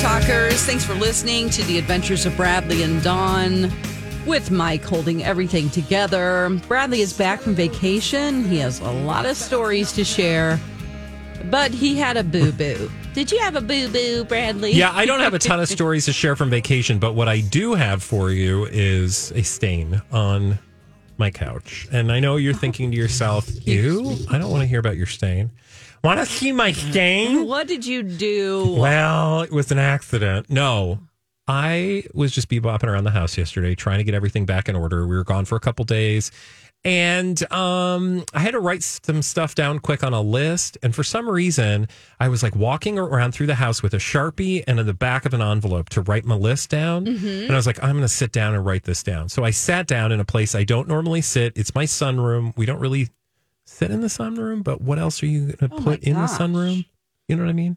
Talkers. Thanks for listening to the adventures of Bradley and Dawn with Mike holding everything together. Bradley is back from vacation. He has a lot of stories to share, but he had a boo boo. Did you have a boo boo, Bradley? Yeah, I don't have a ton of stories to share from vacation, but what I do have for you is a stain on my couch. And I know you're thinking to yourself, ew, I don't want to hear about your stain. Want to see my stain? What did you do? Well, it was an accident. No, I was just bebopping around the house yesterday trying to get everything back in order. We were gone for a couple days. And um, I had to write some stuff down quick on a list. And for some reason, I was like walking around through the house with a Sharpie and in the back of an envelope to write my list down. And I was like, I'm going to sit down and write this down. So I sat down in a place I don't normally sit. It's my sunroom. We don't really sit in the sunroom, but what else are you going to Oh put in the sunroom? You know what I mean?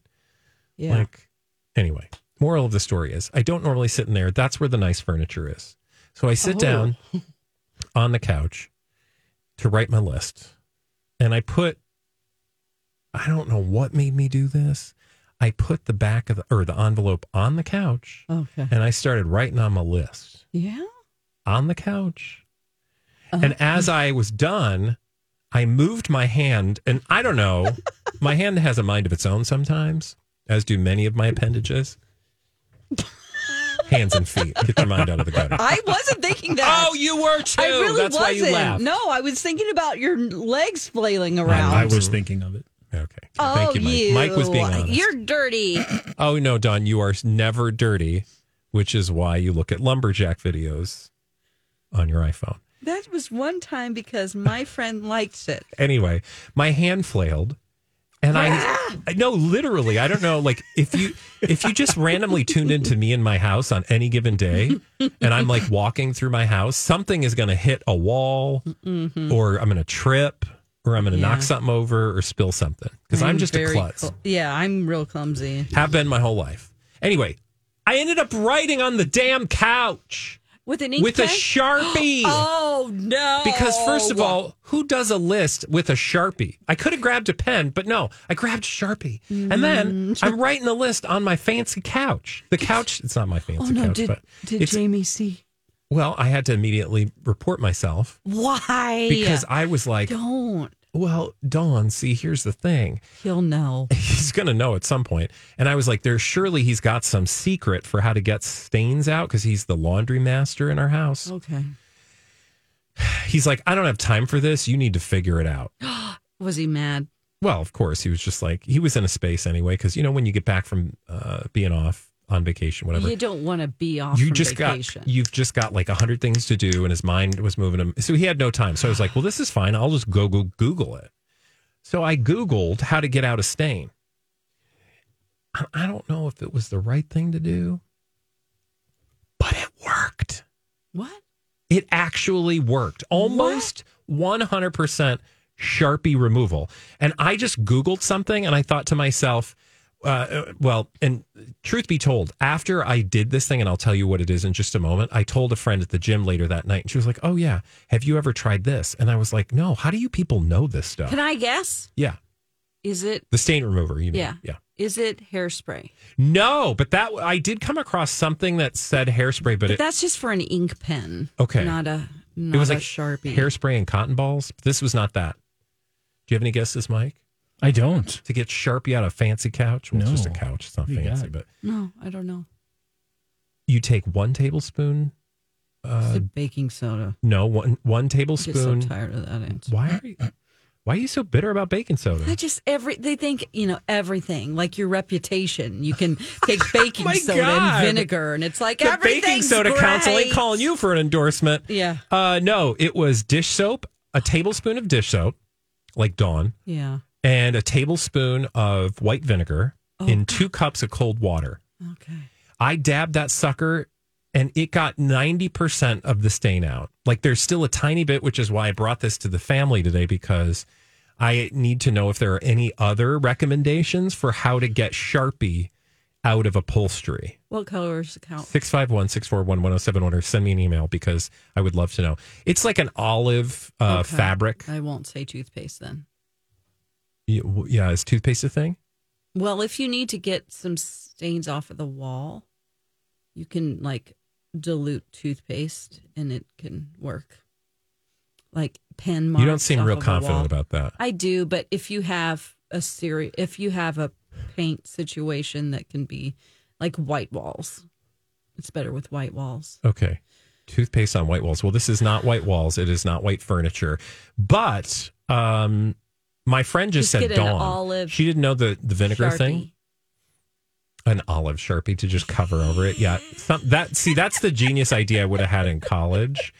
Yeah. Like, anyway, moral of the story is I don't normally sit in there. That's where the nice furniture is. So I sit Oh. down on the couch to write my list. And I put, I don't know what made me do this. I put the back of the, or the envelope on the couch okay. and I started writing on my list Yeah. on the couch. Uh-huh. And as I was done, I moved my hand, and I don't know, my hand has a mind of its own sometimes, as do many of my appendages. Hands and feet. Get your mind out of the gutter. I wasn't thinking that. Oh, you were too. I really That's wasn't. why you laughed. No, I was thinking about your legs flailing around. I was thinking of it. Okay. Oh, Thank you, Mike. you. Mike was being oh, honest. You're dirty. Oh, no, Dawn, you are never dirty, which is why you look at lumberjack videos on your iPhone. That was one time because my friend liked it. anyway, my hand flailed. And I I no, literally, I don't know. Like if you if you just randomly tuned into me in my house on any given day, and I'm like walking through my house, something is going to hit a wall, mm-hmm. or I'm going to trip, or I'm going to Yeah. knock something over, or spill something because I'm, just a klutz. cl- yeah, I'm real clumsy. Have been my whole life. Anyway, I ended up writing on the damn couch With an ink with a sharpie. Oh no! Because first of all, who does a list with a sharpie? I could have grabbed a pen, but no, I grabbed a sharpie, and then Mm. I'm writing the list on my fancy couch. The couch, it's not my fancy oh no! couch, Did but did it's, Jamie see? well, I had to immediately report myself Why? because I was like, don't. Well, Dawn, see, here's the thing. He'll know. He's going to know at some point. And I was like, there's surely he's got some secret for how to get stains out because he's the laundry master in our house. Okay. He's like, I don't have time for this. You need to figure it out. Was he mad? Well, of course, he was just like he was in a space anyway because you know when you get back from uh, being off on vacation, whatever, You don't want to be off you just vacation. got you've just got like a hundred things to do, and his mind was moving him, so he had no time. So I was like, well, this is fine. I'll just go, go Google it. So I Googled how to get out a stain. I- I don't know if it was the right thing to do, but it worked what? it actually worked almost 100% sharpie removal and i just googled something and i thought to myself uh, well and truth be told after i did this thing and i'll tell you what it is in just a moment i told a friend at the gym later that night and she was like oh yeah have you ever tried this and i was like no how do you people know this stuff Can I guess? yeah Is it? the stain remover you mean Yeah. yeah Is it hairspray? no but that i did come across something that said hairspray but But it, that's just for an ink pen. Okay. Not a. Not it was a like sharpie. hairspray and cotton balls this was not that do you have any guesses mike I don't. to get Sharpie out of a fancy couch. Well, it's just a couch. It's not What you fancy, got? but No, I don't know. you take one tablespoon. It's Uh, the baking soda. no, one one I get so tablespoon. tired of that answer. Why are you? Why are you so bitter about baking soda? I soda? just every they think you know everything like your reputation. You can take baking Oh soda God. and vinegar, and it's like The baking everything's soda council ain't great. calling you for an endorsement. Yeah, Uh, no, it was dish soap, a tablespoon of dish soap, like Dawn, yeah. And a tablespoon of white vinegar in two cups of cold water. Okay. I dabbed that sucker and it got 90% of the stain out. Like there's still a tiny bit, which is why I brought this to the family today because I need to know if there are any other recommendations for how to get Sharpie out of upholstery. What colors count? 651 641 1071 or send me an email because I would love to know. It's like an olive uh, Okay. fabric. I won't say toothpaste then. Yeah, is toothpaste a thing? Well, if you need to get some stains off of the wall, you can like dilute toothpaste and it can work. Like pen marks. You don't seem real confident about that. I do, but if you have a series, if you have a paint situation that can be like white walls, it's better with white walls. Okay. Toothpaste on white walls. Well, this is not white walls. It is not white furniture. But um, my friend just, Just said Dawn. she didn't know the, the vinegar thing. An olive sharpie to just cover over it. Yeah. Some, that see, that's the genius idea I would have had in college.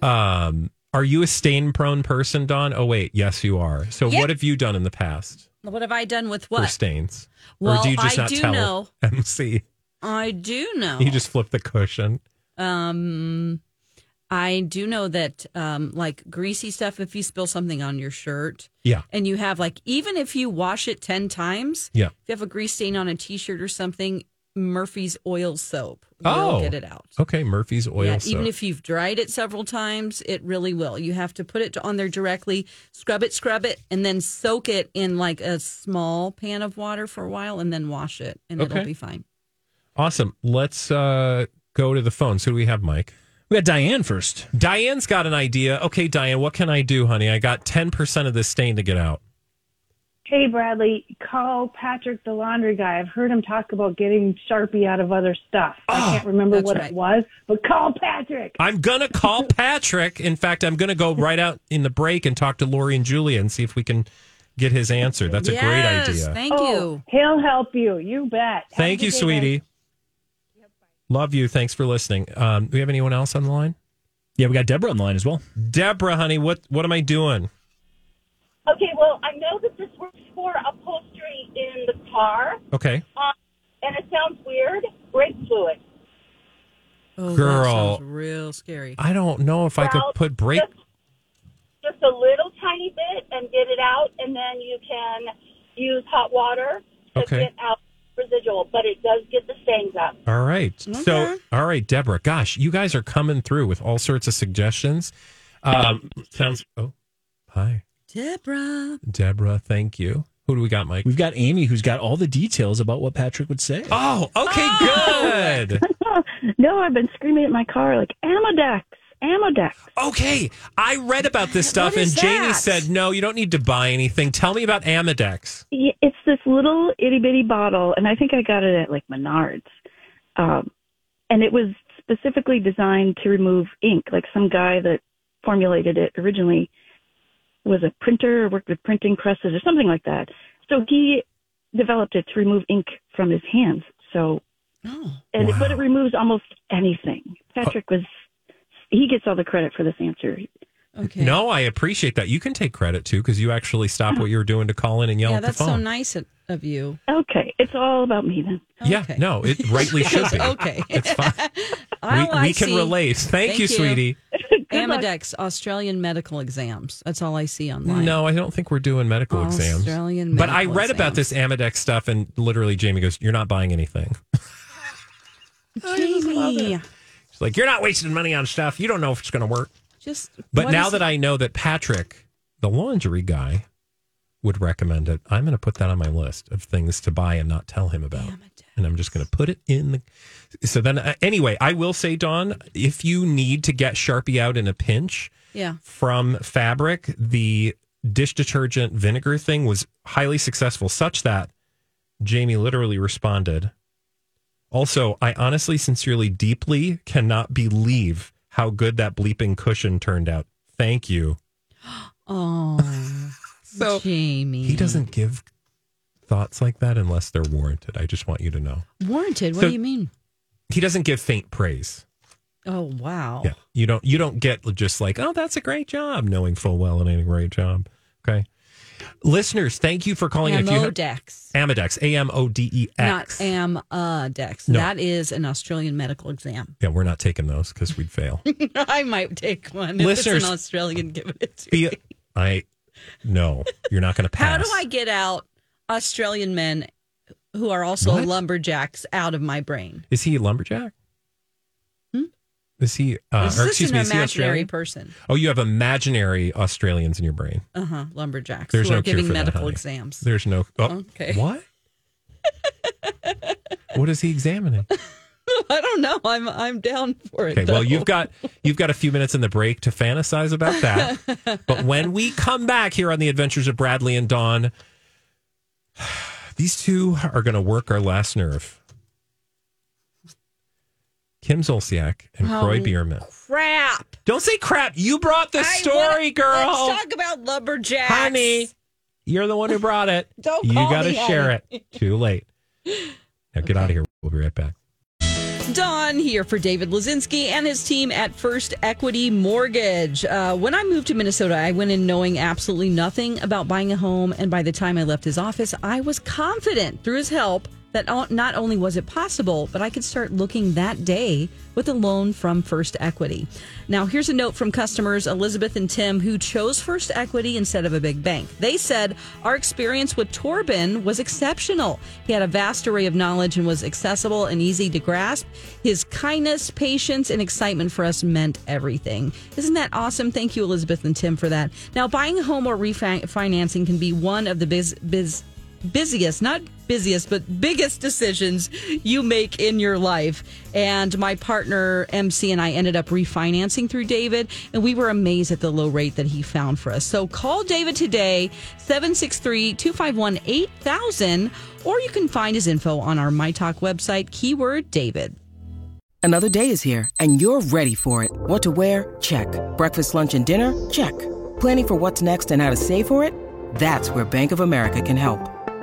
Um, are you a stain prone person, Dawn? Oh wait, yes, you are. So Yeah. what have you done in the past What have I done with for what? stains? Well, or do you just I not do tell know. MC? I do know. You just flip the cushion. Um, I do know that, um, like greasy stuff, if you spill something on your shirt Yeah. and you have like, even if you wash it 10 times, Yeah. if you have a grease stain on a t shirt or something, Murphy's oil soap will Oh. get it out. Okay, Murphy's oil yeah, soap. even if you've dried it several times, it really will. You have to put it on there directly, scrub it, scrub it, and then soak it in like a small pan of water for a while and then wash it, and Okay. it'll be fine. Awesome. Let's uh, go to the phone. So do we have, Mike? We got Diane first. Diane's got an idea. Okay, Diane, what can I do, honey? I got 10% of this stain to get out. Hey, Bradley, call Patrick, the laundry guy. I've heard him talk about getting Sharpie out of other stuff. I ah, can't remember what right. it was, but call Patrick. I'm going to call Patrick. In fact, I'm going to go right out in the break and talk to Lori and Julia and see if we can get his answer. That's a great idea. Thank oh, you. He'll help you. You bet. Thank good you, day, sweetie. Love you. Thanks for listening. Um, do we have anyone else on the line? Yeah, we got Deborah on the line as well. Deborah, honey, what, what am I doing? Okay, well, I know that this works for upholstery in the car, Okay. um, and it sounds weird. Brake fluid. Oh, Girl. that sounds real scary. I don't know if I could put brake. Just, just a little tiny bit and get it out, and then you can use hot water to Okay. get out residual, but it does get the stains up. All right. So, all right, Deborah. Gosh, you guys are coming through with all sorts of suggestions. Um, sounds. Oh, hi, Deborah. Deborah. Thank you. Who do we got, Mike? We've got Amy who's got all the details about what Patrick would say. Oh, okay, good. No, I've been screaming at my car like Amodex, Amodex. Okay, I read about this stuff, and Jamie that? said, "No, you don't need to buy anything. Tell me about Amodex." Yeah, It's this little itty bitty bottle, and I think I got it at like Menards. Um, and it was specifically designed to remove ink. Like some guy that formulated it originally was a printer or worked with printing presses or something like that. So he developed it to remove ink from his hands. So, Oh, and Wow. but it removes almost anything. Patrick was he gets all the credit for this answer. okay. No, I appreciate that. You can take credit too because you actually stopped what you were doing to call in and yell Yeah, at the phone. Yeah, that's so nice of- of you. Okay, it's all about me then. Yeah, Okay. no, it rightly should be. Okay. it's fine. Oh, we, I we can see. relate. Thank, Thank you, you. sweetie. Amodex, Australian medical exams. That's all I see online. No, I don't think we're doing medical exams. Australian But I medical read about this Amodex stuff, and literally, Jamie goes, "You're not buying anything." Jamie, She's like, "You're not wasting money on stuff. You don't know if it's going to work." just. But now that I know that Patrick, the laundry guy, would recommend it, I'm going to put that on my list of things to buy and not tell him about. And I'm just going to put it in the. So then, uh, anyway, I will say, Dawn, if you need to get Sharpie out in a pinch, Yeah. from fabric, the dish detergent vinegar thing was highly successful, such that Jamie literally responded. Also, I honestly, sincerely, deeply cannot believe how good that bleeping cushion turned out. Thank you. Oh, So Jamie. he doesn't give thoughts like that unless they're warranted. I just want you to know. warranted. What So- do you mean? He doesn't give faint praise. Oh wow. Yeah. You don't you don't get just like, oh, that's a great job, knowing full well it ain't a great job. Okay. Listeners, thank you for calling. If you have, Amodex. Amodex, A M O D E Not X. Amodex. No. That is an Australian medical exam. Yeah, we're not taking those because we'd fail. I might take one. If Listeners- it's an Australian, give it to Be, me. I no, you're not going to pass. How do I get out Australian men who are also What? lumberjacks out of my brain? Is he a lumberjack? Is he? Uh, or excuse an me, is he imaginary Australian? person? Oh, you have imaginary Australians in your brain. Uh huh. Lumberjacks There's who no are cure giving for that, medical honey. exams. There's no. Oh, Okay. What? What is he examining? I don't know. I'm I'm down for it. Okay, well though. you've got you've got a few minutes in the break to fantasize about that. but when we come back here on the Adventures of Bradley and Dawn, these two are going to work our last nerve. Kim Zolciak and Kroy Biermann. crap. Don't say crap. You brought the I story, wanna- girl. Let's talk about lumberjacks, Honey, you're the one who brought it. Don't you got to share honey. it. Too late. Now get out of here. We'll be right back. Dawn here for David Lazinski and his team at First Equity Mortgage. Uh, when I moved to Minnesota, I went in knowing absolutely nothing about buying a home. And by the time I left his office, I was confident through his help that not only was it possible, but I could start looking that day with a loan from First Equity. Now, here's a note from customers Elizabeth and Tim who chose First Equity instead of a big bank. They said, Our experience with Torben was exceptional. He had a vast array of knowledge and was accessible and easy to grasp. His kindness, patience, and excitement for us meant everything. Isn't that awesome? Thank you, Elizabeth and Tim, for that. Now, buying a home or refinancing can be one of the biz, biz busiest, not busiest, but biggest decisions you make in your life. And my partner, MC, and I ended up refinancing through David, and we were amazed at the low rate that he found for us. So call David today, 763 251 8000, or you can find his info on our MyTalk website, keyword David. Another day is here, and you're ready for it. What to wear? Check. Breakfast, lunch, and dinner? Check. Planning for what's next and how to save for it? That's where Bank of America can help.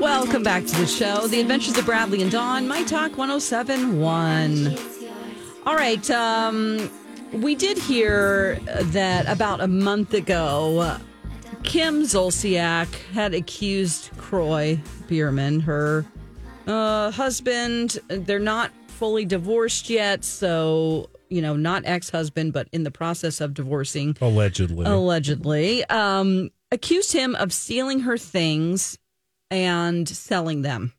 Welcome back to the show, The Adventures of Bradley and Dawn, My Talk 1071. All right, um, we did hear that about a month ago, Kim Zolciak had accused Kroy Biermann, her uh, husband. They're not fully divorced yet, so, you know, not ex husband, but in the process of divorcing Allegedly. allegedly, um, accused him of stealing her things and selling them.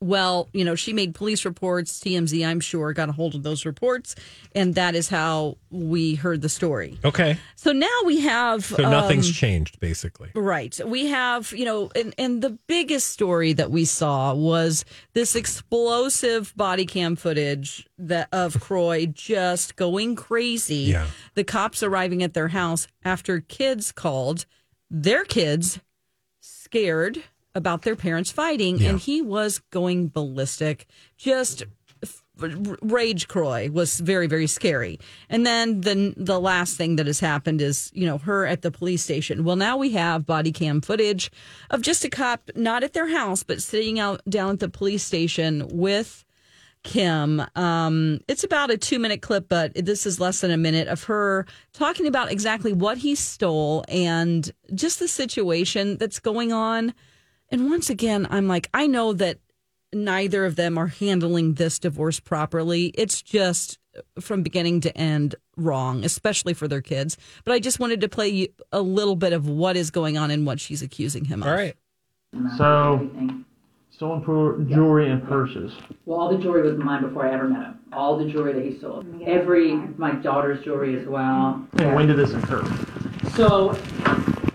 Well, you know, she made police reports. TMZ, I'm sure, got a hold of those reports, and that is how we heard the story. okay. So now we have So nothing's um, changed, basically. Right. We have, you know, and, and the biggest story that we saw was this explosive body cam footage that of Kroy just going crazy. Yeah. The cops arriving at their house after kids called their kids scared about their parents fighting Yeah. and he was going ballistic. Just rage Kroy was very very scary and then the the last thing that has happened is you know her at the police station well now we have body cam footage of just a cop not at their house but sitting out down at the police station with Kim. Um, it's about a two minute clip, but this is less than a minute of her talking about exactly what he stole and just the situation that's going on. And once again, I'm like, I know that neither of them are handling this divorce properly. It's just uh, from beginning to end wrong, especially for their kids. But I just wanted to play you a little bit of what is going on and what she's accusing him of. All right. So, stolen per- jewelry and purses. Well, all the jewelry was mine before I ever met him. All the jewelry that he stole. Every, my daughter's jewelry as well. And when did this occur? So,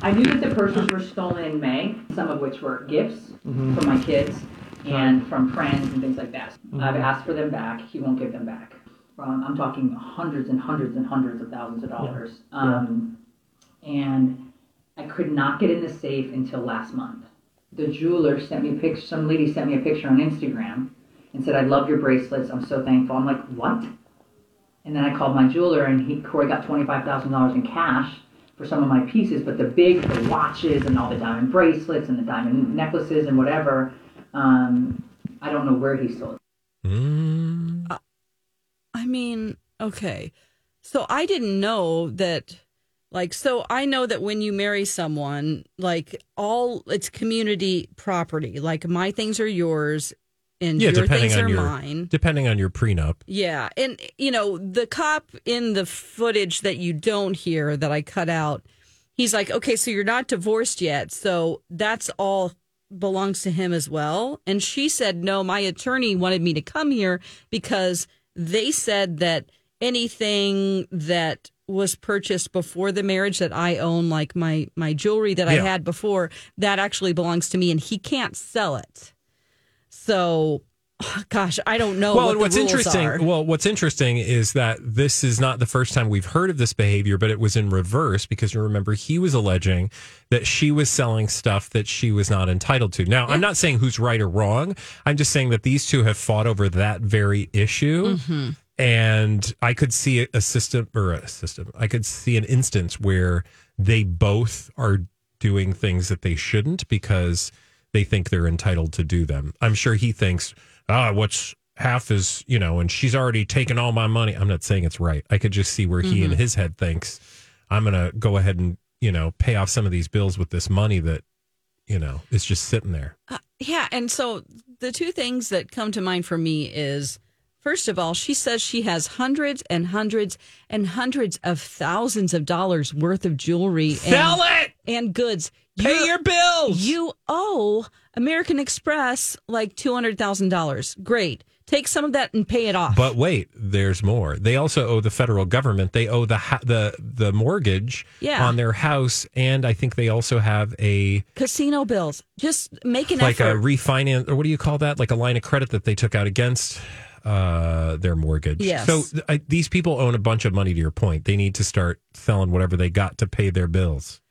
I knew that the purses were stolen in May, some of which were gifts from my kids and from friends and things like that. I've asked for them back. He won't give them back. Um, I'm talking hundreds and hundreds and hundreds of thousands of dollars. Um, and I could not get in the safe until last month. The jeweler sent me a picture. Some lady sent me a picture on Instagram and said, "I love your bracelets. I'm so thankful." I'm like, "What?" And then I called my jeweler, and he Corey got twenty five thousand dollars in cash for some of my pieces, but the big the watches and all the diamond bracelets and the diamond necklaces and whatever, um, I don't know where he sold. it. Mm, I mean, okay. So I didn't know that like so I know that when you marry someone, like all it's community property. Like my things are yours and yeah, your things are your mine. depending on your prenup. Yeah. And, you know, the cop in the footage that you don't hear that I cut out, he's like, okay, so you're not divorced yet. So that's all belongs to him as well. And she said, no, my attorney wanted me to come here because they said that anything that was purchased before the marriage that I own, like my, my jewelry that I had before, that actually belongs to me and he can't sell it. So, gosh, I don't know. well, what what's interesting, are. well, what's interesting is that this is not the first time we've heard of this behavior, but it was in reverse because you remember he was alleging that she was selling stuff that she was not entitled to. Now, I'm not saying who's right or wrong. I'm just saying that these two have fought over that very issue. Mm-hmm. And I could see a system or a system. I could see an instance where they both are doing things that they shouldn't because they think they're entitled to do them. I'm sure he thinks, ah, what's half is, you know, and she's already taken all my money. I'm not saying it's right. I could just see where he in his head thinks, I'm going to go ahead and, you know, pay off some of these bills with this money that, you know, is just sitting there. Yeah, and so the two things that come to mind for me is first of all, she says she has hundreds and hundreds and hundreds of thousands of dollars worth of jewelry Sell and, it! and goods. Pay You're- your bills! You owe American Express like two hundred thousand dollars. Great. Take some of that and pay it off. But wait, there's more. They also owe the federal government. They owe the the the mortgage Yeah. on their house, and I think they also have a Casino bills. Just make an like a refinance or what do you call that? Like a line of credit that they took out against uh their mortgage. Yes. So th- I, these people own a bunch of money. To your point, they need to start selling whatever they got to pay their bills.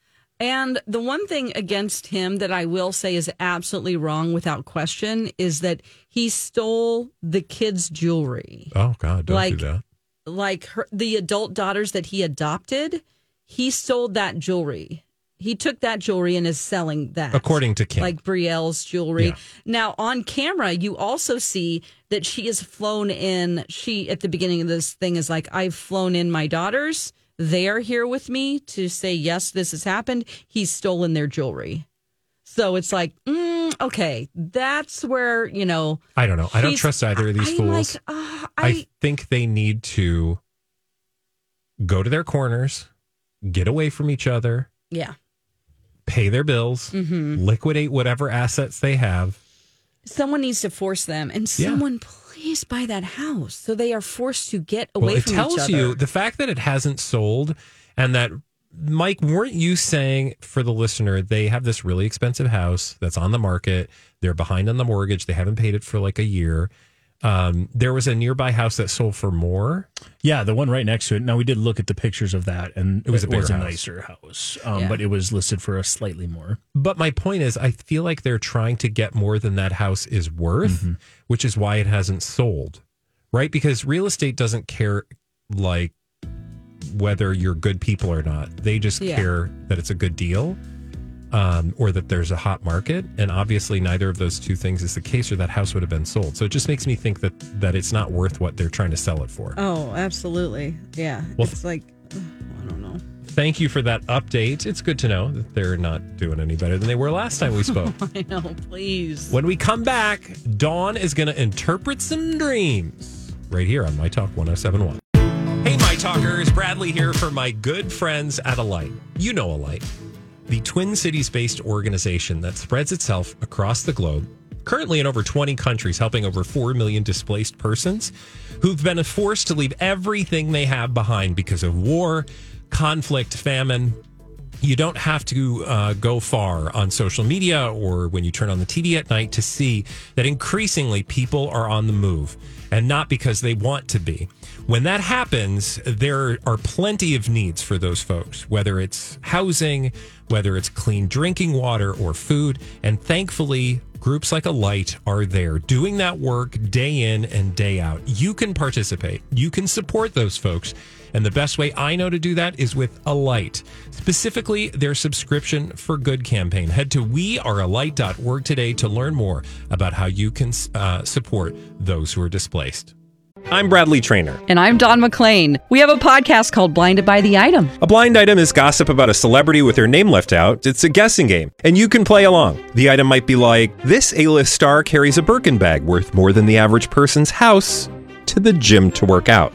And the one thing against him that I will say is absolutely wrong without question is that he stole the kids' jewelry. Oh God, don't Like- do that. Like her, the adult daughters that he adopted, he stole that jewelry. He took that jewelry and is selling that. According to Kim. Like Brielle's jewelry. Yeah. Now, on camera, you also see that she has flown in. She, at the beginning of this thing, is like, I've flown in my daughters. They are here with me to say, yes, this has happened. He's stolen their jewelry. So it's like, mm, okay, that's where, you know. I don't know. I don't trust either of these I'm fools. Like, uh, I, I, think they need to go to their corners, get away from each other, yeah. Pay their bills, Mm-hmm. liquidate whatever assets they have. Someone needs to force them, and Yeah. someone please buy that house so they are forced to get away Well, it from tells each other. you the fact that it hasn't sold and that Mike, weren't you saying for the listener they have this really expensive house that's on the market? They're behind on the mortgage. They haven't paid it for like a year. Um, there was a nearby house that sold for more. Yeah, the one right next to it. Now we did look at the pictures of that, and It was a it bigger was a nicer house, um, Yeah. but it was listed for a slightly more. But my point is, I feel like they're trying to get more than that house is worth, Mm-hmm. which is why it hasn't sold, right? Because real estate doesn't care like whether you're good people or not. They just Yeah. care that it's a good deal um, or that there's a hot market. And obviously, neither of those two things is the case, or that house would have been sold. So it just makes me think that that it's not worth what they're trying to sell it for. Oh, absolutely. Yeah. Well, it's like, ugh, I don't know. Thank you for that update. It's good to know that they're not doing any better than they were last time we spoke. I know, please. When we come back, Dawn is going to interpret some dreams right here on My Talk 1071. Hey, My Talkers, Bradley here for my good friends at Alight. You know Alight, the Twin Cities based organization that spreads itself across the globe, currently in over 20 countries, helping over 4 million displaced persons who've been forced to leave everything they have behind because of war, conflict, famine, you don't have to uh, go far on social media or when you turn on the TV at night to see that increasingly people are on the move and not because they want to be. When that happens, there are plenty of needs for those folks, whether it's housing, whether it's clean drinking water or food. And thankfully, groups like Alight are there doing that work day in and day out. You can participate, you can support those folks And the best way I know to do that is with Alight, specifically their subscription for good campaign. Head to wearealight.org today to learn more about how you can uh, support those who are displaced. I'm Bradley Traynor. And I'm Dawn McClain. We have a podcast called Blinded by the Item. A blind item is gossip about a celebrity with their name left out. It's a guessing game, and you can play along. The item might be like this: A-list star carries a Birkin bag worth more than the average person's house to the gym to work out.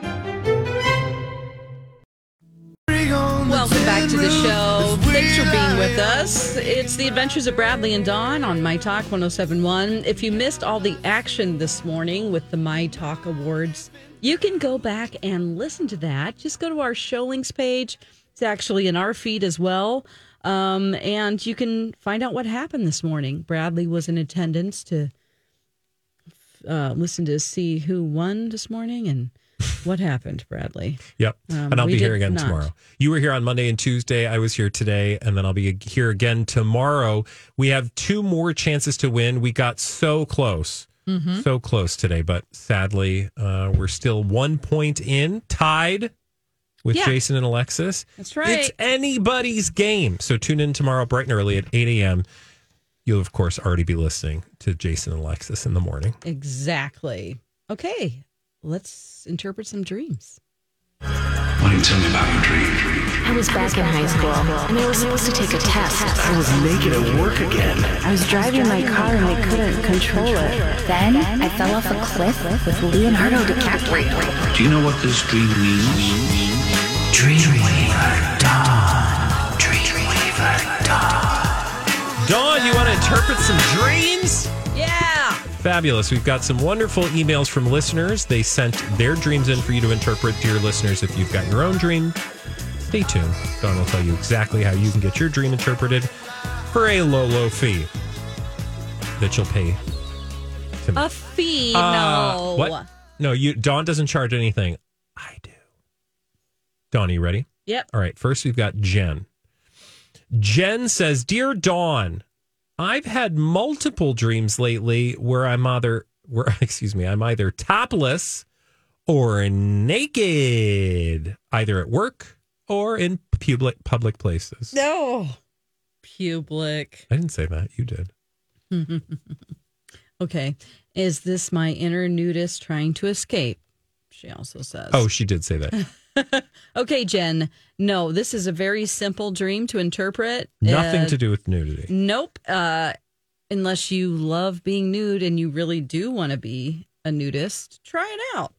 Adventures of Bradley and Dawn on My Talk 1071. If you missed all the action this morning with the My Talk Awards, you can go back and listen to that. Just go to our show links page. It's actually in our feed as well. Um, and you can find out what happened this morning. Bradley was in attendance to uh, listen to see who won this morning and what happened, Bradley. Yep. Um, and I'll be here again not. tomorrow. You were here on Monday and Tuesday. I was here today, and then I'll be here again tomorrow. We have two more chances to win. We got so close. Mm-hmm. So close today, but sadly, uh, we're still one point in, tied with Yeah. Jason and Alexis. That's right. It's anybody's game. So tune in tomorrow bright and early at 8 a.m. You'll, of course, already be listening to Jason and Alexis in the morning. Exactly. Okay, let's interpret some dreams. Why don't you tell me about your dream? I was back in high school, and I was supposed to take a test. I was naked at work again. I was driving my car and I couldn't control it. Then I fell off a cliff with Leonardo DiCaprio. Do you know what this dream means? Dreamweaver Dawn. Dreamweaver Dawn. Dawn, you want to interpret some dreams? Fabulous. We've got some wonderful emails from listeners. They sent their dreams in for you to interpret. Dear listeners, if you've got your own dream, stay tuned. Dawn will tell you exactly how you can get your dream interpreted for a low, low fee that you'll pay. To me. A fee? Uh, no. What? No, you. Dawn doesn't charge anything. I do. Dawn, are you ready? Yep. All right. First, we've got Jen. Jen says, "Dear Dawn, I've had multiple dreams lately where I'm either, where excuse me, I'm either topless or naked, either at work or in public public places." No. Public. I didn't say that. You did. okay. Is this my inner nudist trying to escape? She also says. Oh, she did say that. okay, Jen. No, this is a very simple dream to interpret. Nothing Uh, to do with nudity. Nope. Uh, unless you love being nude and you really do want to be a nudist, try it out.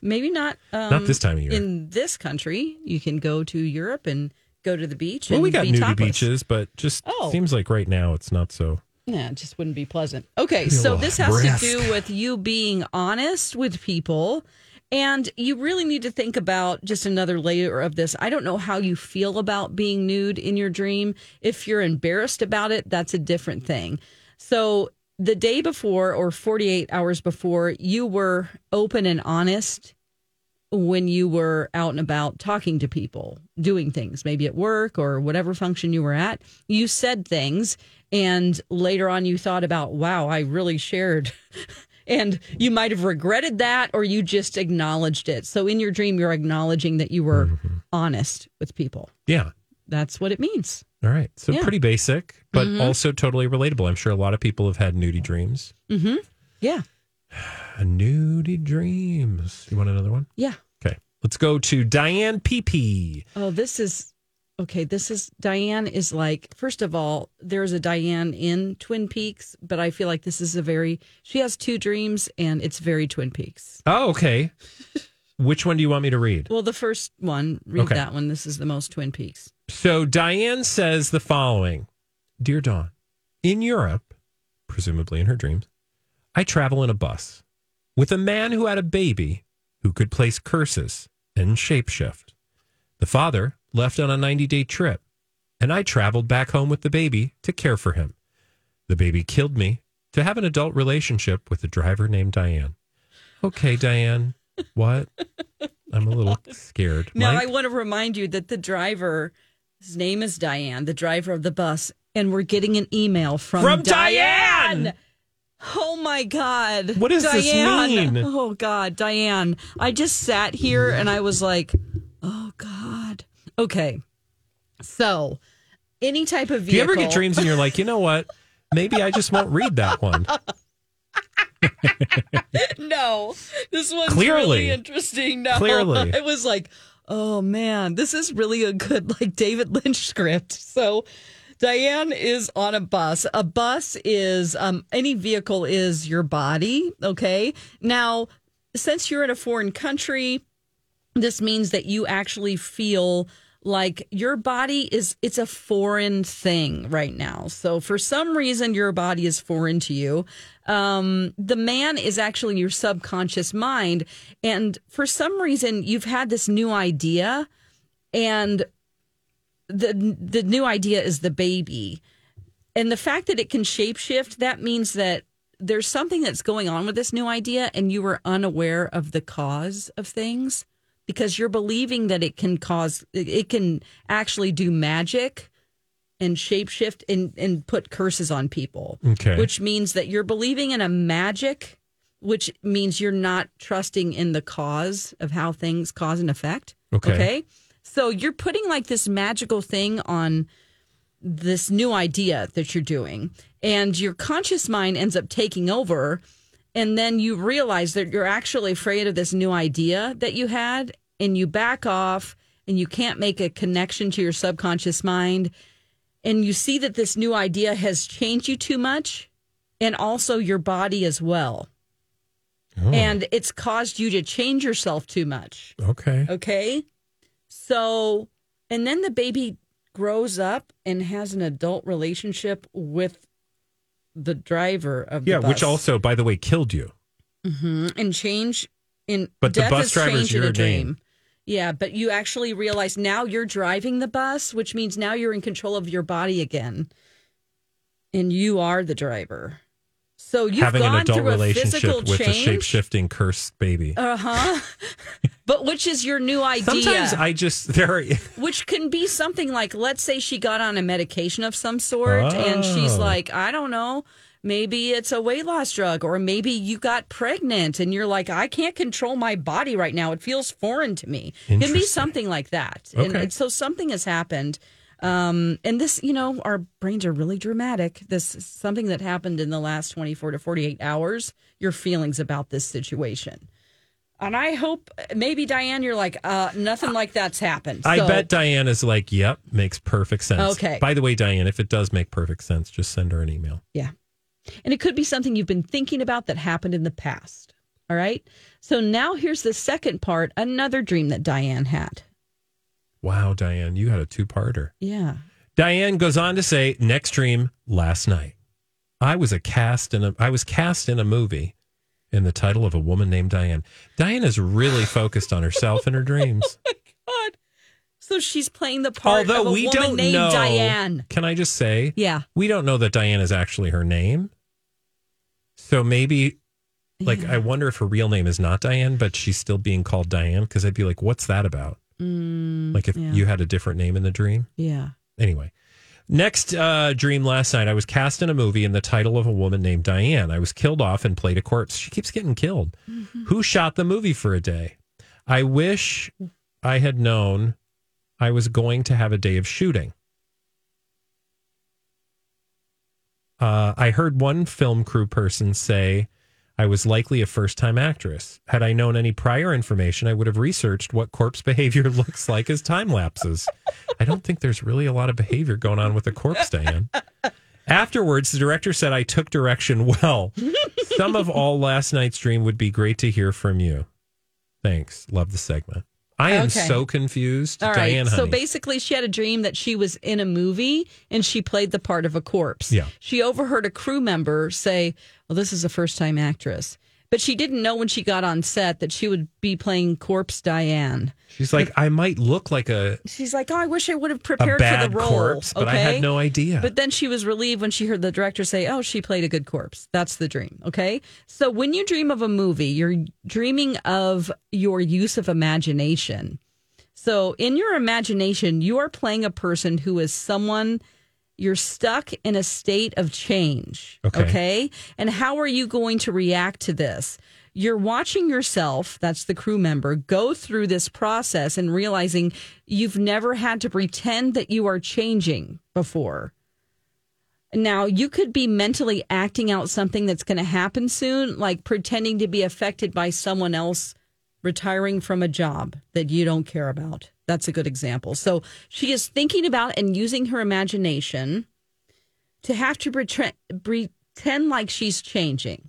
Maybe not. Um, Not this time of year. In this country, you can go to Europe and go to the beach. Well, and we got be nudie topless. beaches, but just Oh. seems like right now it's not so. Yeah, it just wouldn't be pleasant. Okay, so this has to do with you being honest with people. And you really need to think about just another layer of this. I don't know how you feel about being nude in your dream. If you're embarrassed about it, that's a different thing. So the day before or 48 hours before, you were open and honest when you were out and about talking to people, doing things, maybe at work or whatever function you were at. You said things, and later on you thought about, wow, I really shared. And you might have regretted that, or you just acknowledged it. So in your dream, you're acknowledging that you were honest with people. Yeah. That's what it means. All right. So Yeah. pretty basic, but Mhm. also totally relatable. I'm sure a lot of people have had nudie dreams. Mm-hmm. Yeah. Nudie dreams. You want another one? Yeah. Okay. Let's go to Diane PP. Oh, this is okay. This is Diane is like, first of all, there's a Diane in Twin Peaks, but I feel like this is a very, she has two dreams and it's very Twin Peaks. Oh, okay. Which one do you want me to read? Well, the first one, read Okay. that one. This is the most Twin Peaks. So Diane says the following Dear Dawn, in Europe, presumably in her dreams, I travel in a bus with a man who had a baby who could place curses and shapeshift. The father left on a 90 day trip, and I traveled back home with the baby to care for him. The baby killed me to have an adult relationship with a driver named Diane. Okay, Diane, what? I'm a little scared. Now, Mike? I want to remind you that the driver, his name is Diane, the driver of the bus, and we're getting an email from, From Diane! Oh my God. What does this Diane. mean? Oh God, Diane. I just sat here and I was like, oh God. Okay. So, any type of vehicle. Do you ever get dreams and you're like, you know what? Maybe I just won't read that one. no, this one's Clearly. really interesting. No, Clearly. it was like, oh man, this is really a good like David Lynch script. So. Diane is on a bus. A bus is um, any vehicle is your body. Okay. Now, since you're in a foreign country, this means that you actually feel like your body is it's a foreign thing right now. So for some reason your body is foreign to you. Um, the man is actually your subconscious mind. And for some reason you've had this new idea. And the the new idea is the baby. And the fact that it can shapeshift that means that there's something that's going on with this new idea and you were unaware of the cause of things because you're believing that it can cause it can actually do magic and shapeshift and, and put curses on people Okay. which means that you're believing in a magic which means you're not trusting in the cause of how things cause and effect Okay. okay so you're putting like this magical thing on this new idea that you're doing and your conscious mind ends up taking over and then you realize that you're actually afraid of this new idea that you had and you back off and you can't make a connection to your subconscious mind and you see that this new idea has changed you too much and also your body as well oh. and it's caused you to change yourself too much Okay. Okay. So, and then the baby grows up and has an adult relationship with the driver of the Yeah, bus. which also, by the way, killed you. hmm and change in But the bus is driver's change in your dream. name. Yeah, but you actually realize now you're driving the bus, which means now you're in control of your body again, and you are the driver. So you've Having gone an adult through a relationship physical with a change. shape shifting cursed baby. Uh huh. but which is your new idea? Sometimes I just there. Are, which can be something like let's say she got on a medication of some sort and she's Oh. like i don't know maybe it's a weight loss drug or maybe you got pregnant and you're like i can't control my body right now it feels foreign to me it can be something like that and, and so something has happened um, and this you know our brains are really dramatic this is something that happened in the last 24 to 48 hours your feelings about this situation and I hope maybe Diane, you're like, uh, nothing like that's happened. I bet Diane is like, "Yep, makes perfect sense." Okay. By the way, Diane, if it does make perfect sense, just send her an email. Yeah. And it could be something you've been thinking about that happened in the past. All right. So now here's the second part another dream that Diane had. Wow, Diane, you had a two-parter. Yeah. Diane goes on to say, "Next dream last night, I was a cast in a I was cast in a movie." In the title of a woman named Diane. Diane is really focused on herself and her dreams. Oh my god. So she's playing the part Although of a we woman don't named know, Diane. Can I just say, Yeah. we don't know that Diane is actually her name. So maybe, like, I wonder if her real name is not Diane, but she's still being called Diane. Because I'd be like, what's that about? Mm, Like, if yeah. you had a different name in the dream. Yeah. Anyway, next uh, dream last night, I was cast in a movie in the title of a woman named Diane. I was killed off and played a corpse. She keeps getting killed. Who shot the movie for a day? I wish I had known I was going to have a day of shooting. Uh, I heard one film crew person say I was likely a first time actress. Had I known any prior information, I would have researched what corpse behavior looks like as time lapses. I don't think there's really a lot of behavior going on with a corpse, Diane. Afterwards, the director said I took direction well. Some of all last night's dream would be great to hear from you. Thanks. Love the segment. I am Okay. so confused. All right. Diane so basically, she had a dream that she was in a movie and she played the part of a corpse. Yeah. She overheard a crew member say, Well, this is a first time actress. But she didn't know when she got on set that she would be playing Corpse Diane. She's like, I might look like a She's like, "Oh, I wish I would have prepared for the role." corpse, but I had no idea. But then she was relieved when she heard the director say, "Oh, she played a good corpse." That's the dream, okay? So when you dream of a movie, you're dreaming of your use of imagination. So in your imagination, you are playing a person who is someone you're stuck in a state of change, Okay. okay? And how are you going to react to this? You're watching yourself, that's the crew member, go through this process and realizing you've never had to pretend that you are changing before. Now, you could be mentally acting out something that's going to happen soon, like pretending to be affected by someone else retiring from a job that you don't care about. That's a good example. So she is thinking about and using her imagination to have to pretend, pretend like she's changing.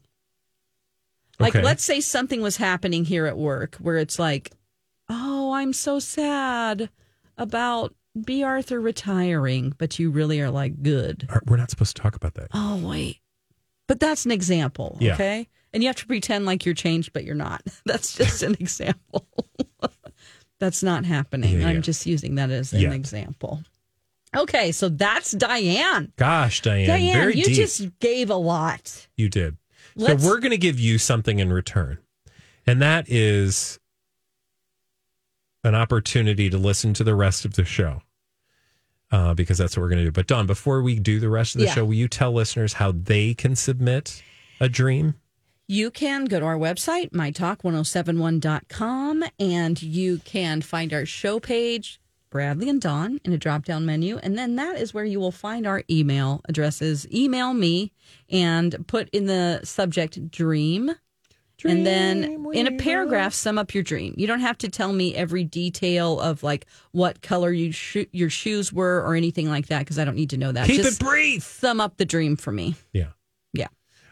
Like, Okay. let's say something was happening here at work where it's like, oh, I'm so sad about B. Arthur retiring, but you really are like, good. We're not supposed to talk about that. Oh, wait. But that's an example, Yeah. okay? And you have to pretend like you're changed, but you're not. That's just an example. that's not happening. Yeah, I'm yeah. just using that as an Yeah. example. Okay, so that's Diane. Gosh, Diane, Diane, you deep. just gave a lot. You did. Let's- so we're going to give you something in return, and that is an opportunity to listen to the rest of the show. Uh, because that's what we're going to do. But Dawn, before we do the rest of the show, will you tell listeners how they can submit a dream? You can go to our website, mytalk1071.com, and you can find our show page, Bradley and Dawn, in a drop down menu. And then that is where you will find our email addresses. Email me and put in the subject dream. and then in a paragraph, sum up your dream. You don't have to tell me every detail of like what color you sho- your shoes were or anything like that because I don't need to know that. Keep it Just brief. Sum up the dream for me. Yeah.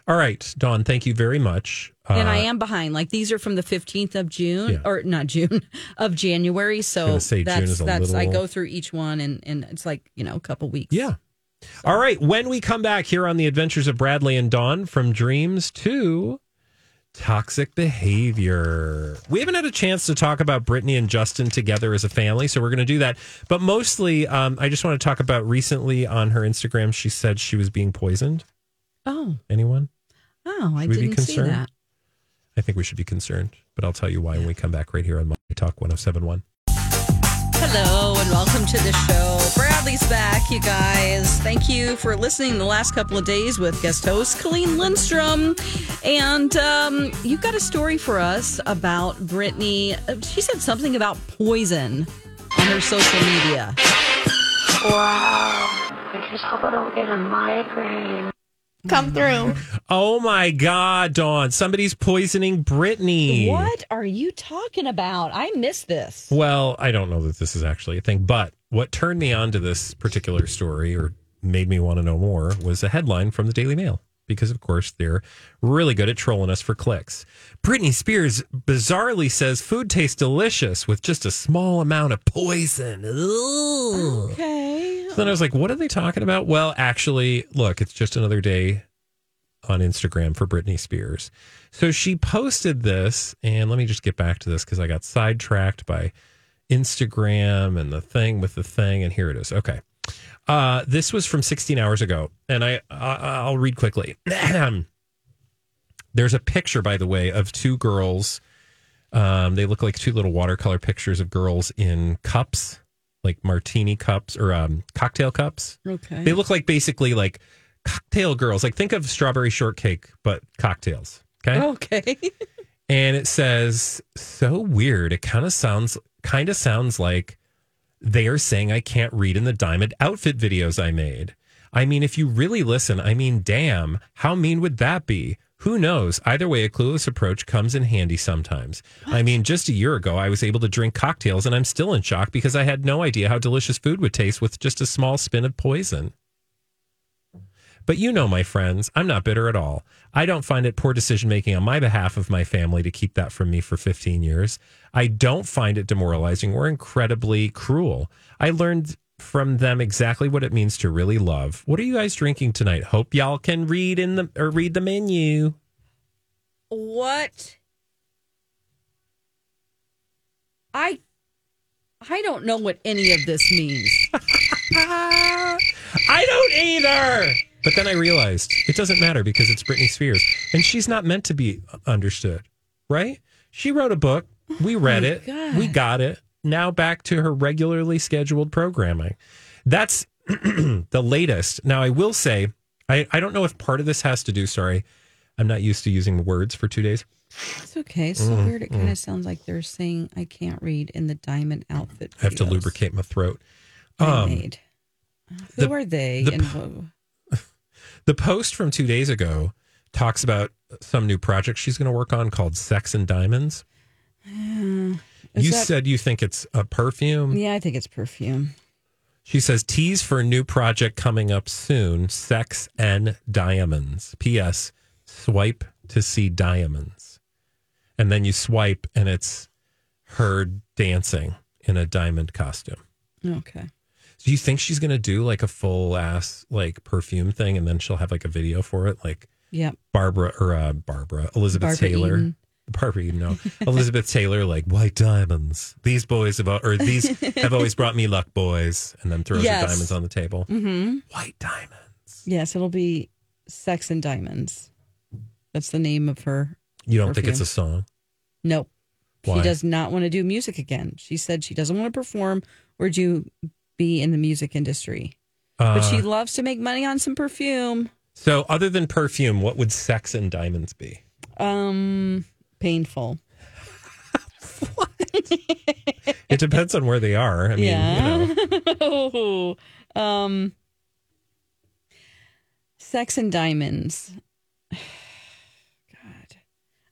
All right, Dawn, thank you very much. and I Uh, am behind. Like these are from the fifteenth of June, Yeah. or not June of January. So gonna say June that's is a that's I go through each one, and and it's like you know a couple weeks. Yeah. All right. When we come back here on the adventures of Bradley and Dawn from dreams to toxic behavior. We haven't had a chance to talk about Britney and Justin together as a family, so we're going to do that. But mostly, um, I just want to talk about recently on her Instagram, she said she was being poisoned. Oh, Anyone? Oh, I Should we be didn't see concerned? that. I think we should be concerned, but I'll tell you why when we come back right here on My Talk 1071. Hello and welcome to the show. Bradley's back, you guys. Thank you for listening the last couple of days with guest host Colleen Lindstrom. And um, you got a story for us about Britney. Uh, She said something about poison on her social media. Wow. I just hope I don't get a migraine. Come through. Oh my God, Dawn. Somebody's poisoning Britney. What are you talking about? I missed this. Well, I don't know that this is actually a thing, but what turned me on to this particular story or made me want to know more was a headline from the Daily Mail. Because, of course, they're really good at trolling us for clicks. Britney Spears bizarrely says food tastes delicious with just a small amount of poison. Ugh. Okay. So then I was like, what are they talking about? Well, actually, look, it's just another day on Instagram for Britney Spears. So she posted this, and let me just get back to this because I got sidetracked by Instagram and the thing with the thing, and here it is. Okay. Uh, this was from 16 hours ago, and I, I I'll read quickly. There's a picture, by the way, of two girls. Um, they look like two little watercolor pictures of girls in cups, like martini cups or um, cocktail cups. Okay. They look like basically like cocktail girls. Like think of strawberry shortcake, but cocktails. Okay. Okay. And it says, so weird. It kind of sounds kind of sounds like they are saying I can't read in the diamond outfit videos I made. I mean, if you really listen, I mean, damn, how mean would that be? Who knows? Either way, a clueless approach comes in handy sometimes. I mean, just a year ago, I was able to drink cocktails, and I'm still in shock because I had no idea how delicious food would taste with just a small spin of poison. But you know, my friends, I'm not bitter at all. I don't find it poor decision making on my behalf of my family to keep that from me for 15 years. I don't find it demoralizing or incredibly cruel. I learned from them exactly what it means to really love. What are you guys drinking tonight? Hope y'all can read in the or read the menu. what? I I don't know what any of this means. I don't either. But then I realized it doesn't matter because it's Britney Spears and she's not meant to be understood, right? She wrote a book. We read my it. God. We got it. Now back to her regularly scheduled programming. That's the latest. Now, I will say, I, I don't know if part of this has to do, sorry, I'm not used to using words for two days. It's okay. It's so Mm, weird. It kind of sounds like they're saying I can't read in the diamond outfit. I have to lubricate my throat. Um. Who the- are they? the- and The post from two days ago talks about some new project she's going to work on called Sex and Diamonds. You that- said you think it's a perfume. Yeah, I think it's perfume. She says tease for a new project coming up soon Sex and Diamonds. P.S. Swipe to see diamonds. And then you swipe and it's her dancing in a diamond costume. Okay. Do you think she's going to do like a full ass like perfume thing and then she'll have like a video for it? Like Yep. Barbara or uh, Barbara, Elizabeth Barbara Taylor. Eden. Barbara Eden, no. Elizabeth Taylor, like white diamonds. These boys have, or these have always brought me luck, boys. And then throws Yes. the diamonds on the table. Mm-hmm. White diamonds. Yes, it'll be Sex and Diamonds. That's the name of her. You don't think it's a song? Nope. Why? She does not want to do music again. She said she doesn't want to perform or do be in the music industry. but she Uh, loves to make money on some perfume. So, other than perfume, what would sex and diamonds be? Um, painful. what? It depends on where they are. I mean, yeah. you know. um, sex and diamonds. God,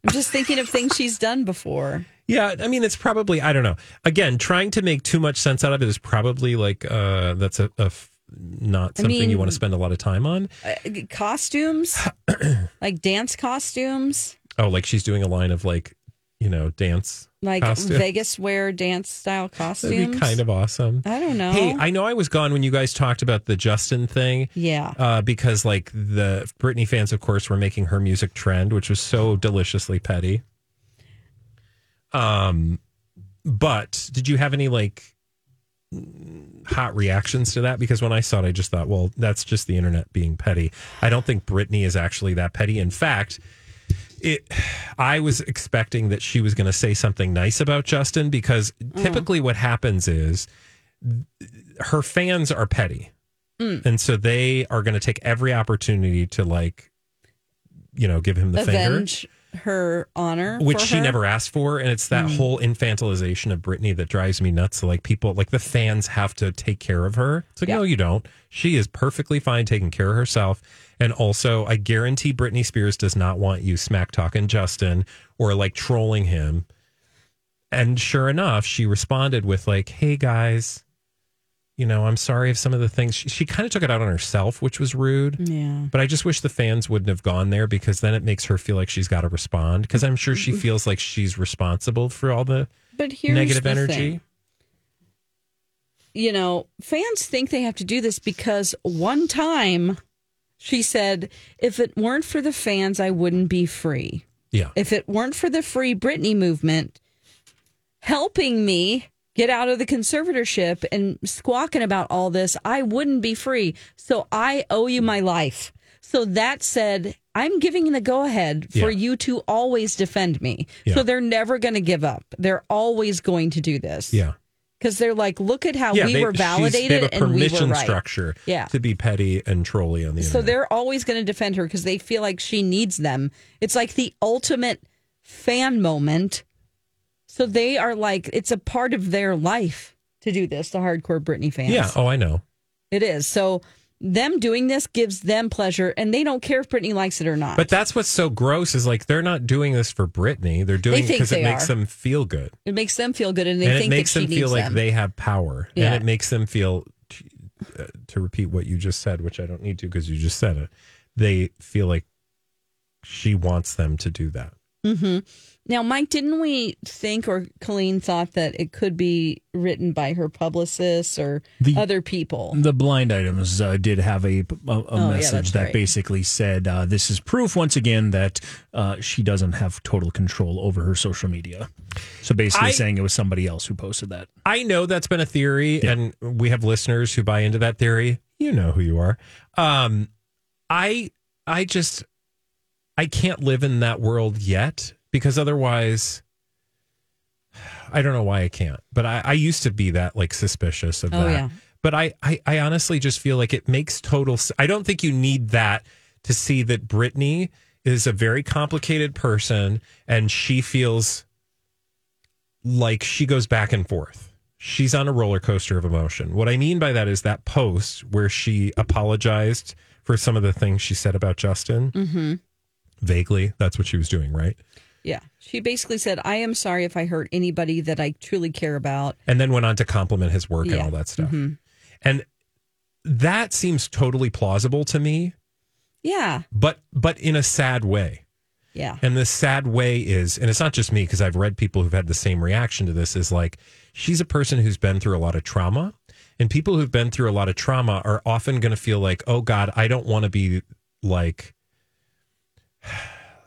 I'm just thinking of things she's done before. Yeah, I mean, it's probably I don't know. Again, trying to make too much sense out of it is probably like uh that's a, a f- not I something you want to spend a lot of time on. Uh, costumes, like dance costumes, Oh, like she's doing a line of like you know dance like costume. Vegas wear dance style costumes. That'd be kind of awesome. I don't know. Hey, I know I was gone when you guys talked about the Justin thing. Yeah. Uh, because like the Britney fans, of course, were making her music trend, which was so deliciously petty. Um, but did you have any like hot reactions to that? Because when I saw it, I just thought, well, that's just the internet being petty. I don't think Britney is actually that petty. In fact, it I was expecting that she was going to say something nice about Justin because typically what happens is her fans are petty. Mm. And so they are going to take every opportunity to like you know, give him the avenge her honor, which she her. never asked for and it's that Mm. whole infantilization of Britney that drives me nuts. So like people like the fans have to take care of her. It's like Yeah. no you don't. She is perfectly fine taking care of herself. And also, I guarantee Britney Spears does not want you smack talking Justin or like trolling him. And sure enough, she responded with like, "Hey guys, you know, I'm sorry if some of the things she, she kind of took it out on herself, which was rude. Yeah. But I just wish the fans wouldn't have gone there because then it makes her feel like she's got to respond. Because I'm sure she feels like she's responsible for all the But here's negative the energy. thing. You know, fans think they have to do this because one time she said, if it weren't for the fans, I wouldn't be free. Yeah. If it weren't for the Free Britney movement helping me get out of the conservatorship and squawking about all this, I wouldn't be free. So I owe you my life. So that said, I'm giving the go ahead for Yeah. you to always defend me. Yeah. So they're never going to give up. They're always going to do this. Yeah. Because they're like, look at how yeah, we they, were validated they have a and we permission were right. structure Yeah. to be petty and trolly on the So they're always going to defend her because they feel like she needs them. It's like the ultimate fan moment. So they are like, it's a part of their life to do this, the hardcore Britney fans. Yeah. Oh, I know. It is. So them doing this gives them pleasure and they don't care if Britney likes it or not. But that's what's so gross is like they're not doing this for Britney. They're doing it because it makes are. them feel good. it makes them feel good and they and think it makes that she them feel like them. they have power. Yeah. And it makes them feel, uh, to repeat what you just said, which I don't need to because you just said it, they feel like she wants them to do that. hmm Now, Mike, didn't we think, or Colleen thought that it could be written by her publicists or The- other people? The blind items uh, did have a, a, a Oh, message that's that right. basically said uh, this is proof once again that uh, she doesn't have total control over her social media. So basically, I- saying it was somebody else who posted that. I know that's been a theory, and we have listeners who buy into that theory. You know who you are. Um, I I just I can't live in that world yet because otherwise, I don't know why I can't. But I, I used to be that like suspicious of Oh, that. yeah. But I, I I honestly just feel like it makes total. I don't think you need that to see that Britney is a very complicated person, and she feels like she goes back and forth. She's on a roller coaster of emotion. What I mean by that is that post where she apologized for some of the things she said about Justin. hmm Vaguely, that's what she was doing, right? Yeah. She basically said, I am sorry if I hurt anybody that I truly care about. And then went on to compliment his work and all that stuff. Mhm. And that seems totally plausible to me, Yeah. but but in a sad way. Yeah. And the sad way is, and it's not just me because I've read people who've had the same reaction to this, is like she's a person who's been through a lot of trauma. And people who've been through a lot of trauma are often going to feel like, oh God, I don't want to be like,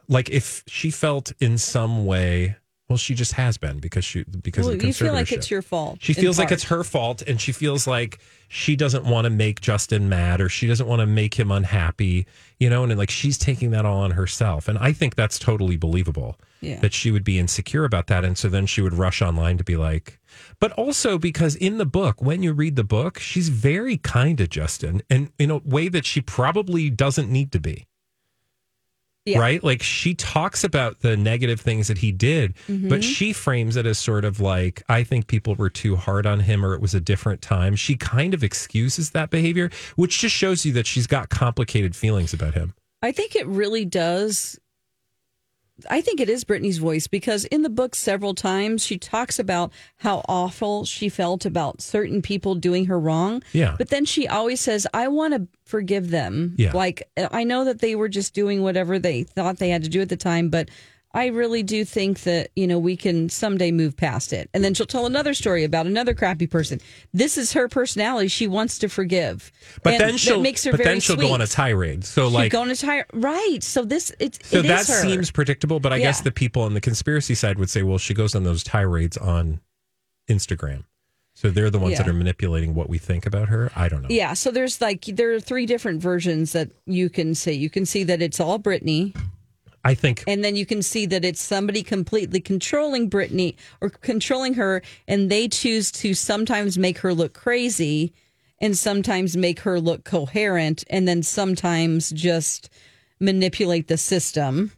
like if she felt in some way, well, she just has been because she, because Well, of the you feel like it's your fault. She feels like it's her fault, and she feels like she doesn't want to make Justin mad, or she doesn't want to make him unhappy, you know, and like she's taking that all on herself. And I think that's totally believable Yeah. that she would be insecure about that, and so then she would rush online to be like, but also because in the book, when you read the book, she's very kind to Justin, and in a way that she probably doesn't need to be. Yeah. Right? Like she talks about the negative things that he did, Mhm. but she frames it as sort of like, I think people were too hard on him or it was a different time. She kind of excuses that behavior, which just shows you that she's got complicated feelings about him. I think it really does. I think it is Britney's voice because in the book, several times she talks about how awful she felt about certain people doing her wrong. Yeah. But then she always says, I want to forgive them. Yeah. Like, I know that they were just doing whatever they thought they had to do at the time, but I really do think that, you know, we can someday move past it. And then she'll tell another story about another crappy person. This is her personality. She wants to forgive. But And then she'll makes her but very then she'll sweet. go on a tirade. So She'd like go on a tire, right? So this it's So it that is her. seems predictable, but I guess the people on the conspiracy side would say, well, she goes on those tirades on Instagram. So they're the ones that are manipulating what we think about her. I don't know. Yeah, so there's like there are three different versions that you can see. You can see that it's all Britney, I think and then you can see that it's somebody completely controlling Britney or controlling her, and they choose to sometimes make her look crazy, and sometimes make her look coherent, and then sometimes just manipulate the system.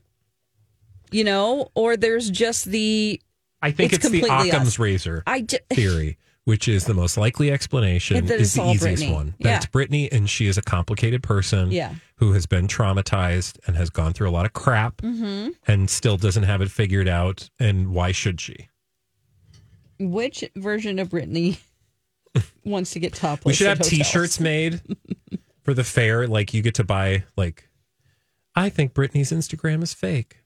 You know, or there's just the. I think it's, the completely Occam's us. razor I theory, which is the most likely explanation, That is the easiest Britney. one. That Yeah. it's Britney and she is a complicated person Yeah. who has been traumatized and has gone through a lot of crap Mhm. and still doesn't have it figured out. And why should she? Which version of Britney wants to get topless? We should have? T-shirts made for the fair. Like you get to buy. Like, I think Britney's Instagram is fake.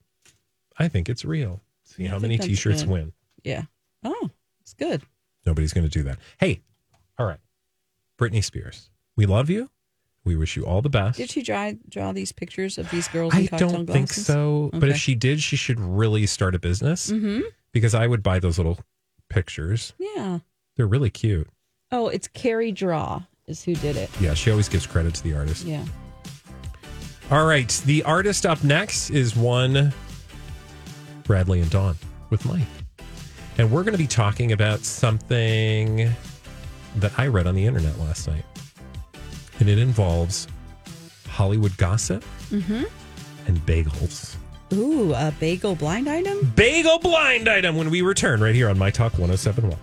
I think it's real. See how many T-shirts win. Yeah. Oh, it's good. Nobody's going to do that. Hey, all right, Britney Spears. We love you. We wish you all the best. Did she draw draw these pictures of these girls? I don't think glasses? so. But if she did, she should really start a business Mhm. because I would buy those little pictures. Yeah. They're really cute. Oh, it's Carrie Draw is who did it. Yeah, she always gives credit to the artist. Yeah. All right, the artist up next is one Bradley and Dawn with Mike. And we're going to be talking about something that I read on the internet last night. And it involves Hollywood gossip Mm-hmm. and bagels. Ooh, a bagel blind item. Bagel blind item when we return right here on My Talk 1071.